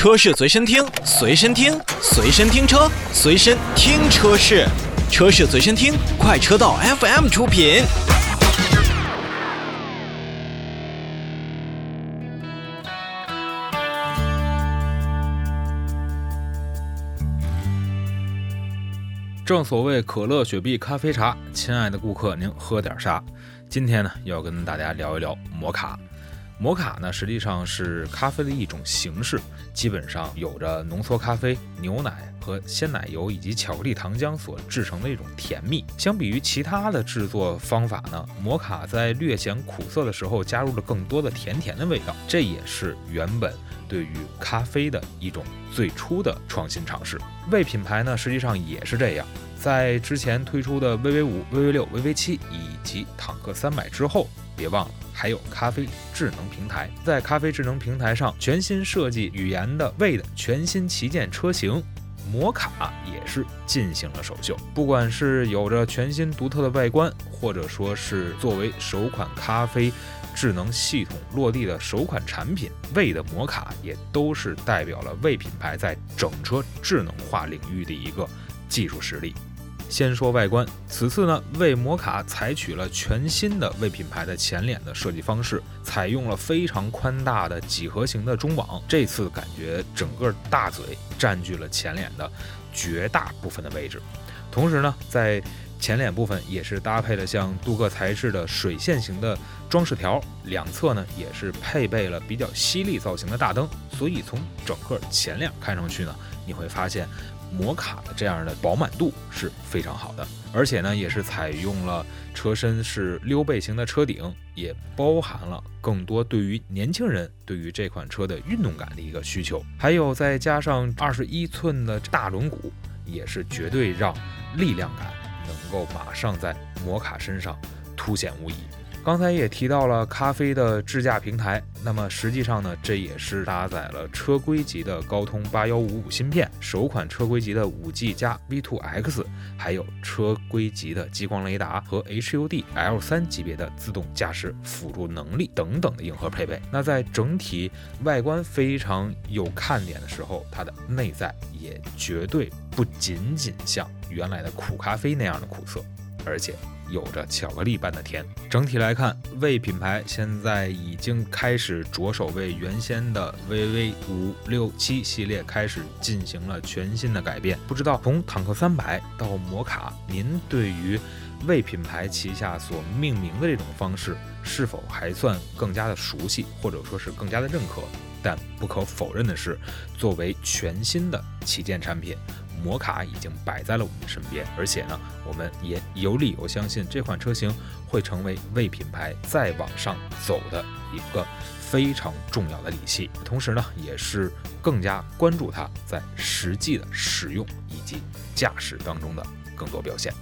车市随身听，随身听，随身听车，随身听车市，车市随身听，快车道 FM 出品。正所谓可乐、雪碧、咖啡、茶，亲爱的顾客，您喝点啥？今天呢，要跟大家聊一聊摩卡。摩卡呢，实际上是咖啡的一种形式，基本上有着浓缩咖啡、牛奶和鲜奶油以及巧克力糖浆所制成的一种甜蜜。相比于其他的制作方法呢，摩卡在略显苦涩的时候加入了更多的甜甜的味道，这也是原本对于咖啡的一种最初的创新尝试。味品牌呢，实际上也是这样，在之前推出的 VV 五、VV 六、VV 七以及坦克三百之后，别忘了。还有咖啡智能平台，在咖啡智能平台上，全新设计语言的魏的全新旗舰车型摩卡也是进行了首秀。不管是有着全新独特的外观，或者说是作为首款咖啡智能系统落地的首款产品，魏的摩卡也都是代表了魏品牌在整车智能化领域的一个技术实力。先说外观，此次呢，为摩卡采取了全新的为品牌的前脸的设计方式，采用了非常宽大的几何形的中网。这次感觉整个大嘴占据了前脸的绝大部分的位置，同时呢，在前脸部分也是搭配了像镀铬材质的水线型的装饰条，两侧呢也是配备了比较犀利造型的大灯，所以从整个前脸看上去呢，你会发现。摩卡的这样的饱满度是非常好的，而且呢，也是采用了车身是溜背型的车顶，也包含了更多对于年轻人对于这款车的运动感的一个需求，还有再加上二十一寸的大轮毂，也是绝对让力量感能够马上在摩卡身上凸显无疑。刚才也提到了咖啡的智驾平台，那么实际上呢，这也是搭载了车规级的高通八幺五五芯片，首款车规级的五 G 加 V2X，还有车规级的激光雷达和 HUD L 三级别的自动驾驶辅助能力等等的硬核配备。那在整体外观非常有看点的时候，它的内在也绝对不仅仅像原来的苦咖啡那样的苦涩，而且。有着巧克力般的甜。整体来看，魏品牌现在已经开始着手为原先的 VV 五六七系列开始进行了全新的改变。不知道从坦克三百到摩卡，您对于魏品牌旗下所命名的这种方式是否还算更加的熟悉，或者说是更加的认可？但不可否认的是，作为全新的旗舰产品。摩卡已经摆在了我们身边，而且呢，我们也有理由相信这款车型会成为为品牌再往上走的一个非常重要的利器。同时呢，也是更加关注它在实际的使用以及驾驶当中的更多表现。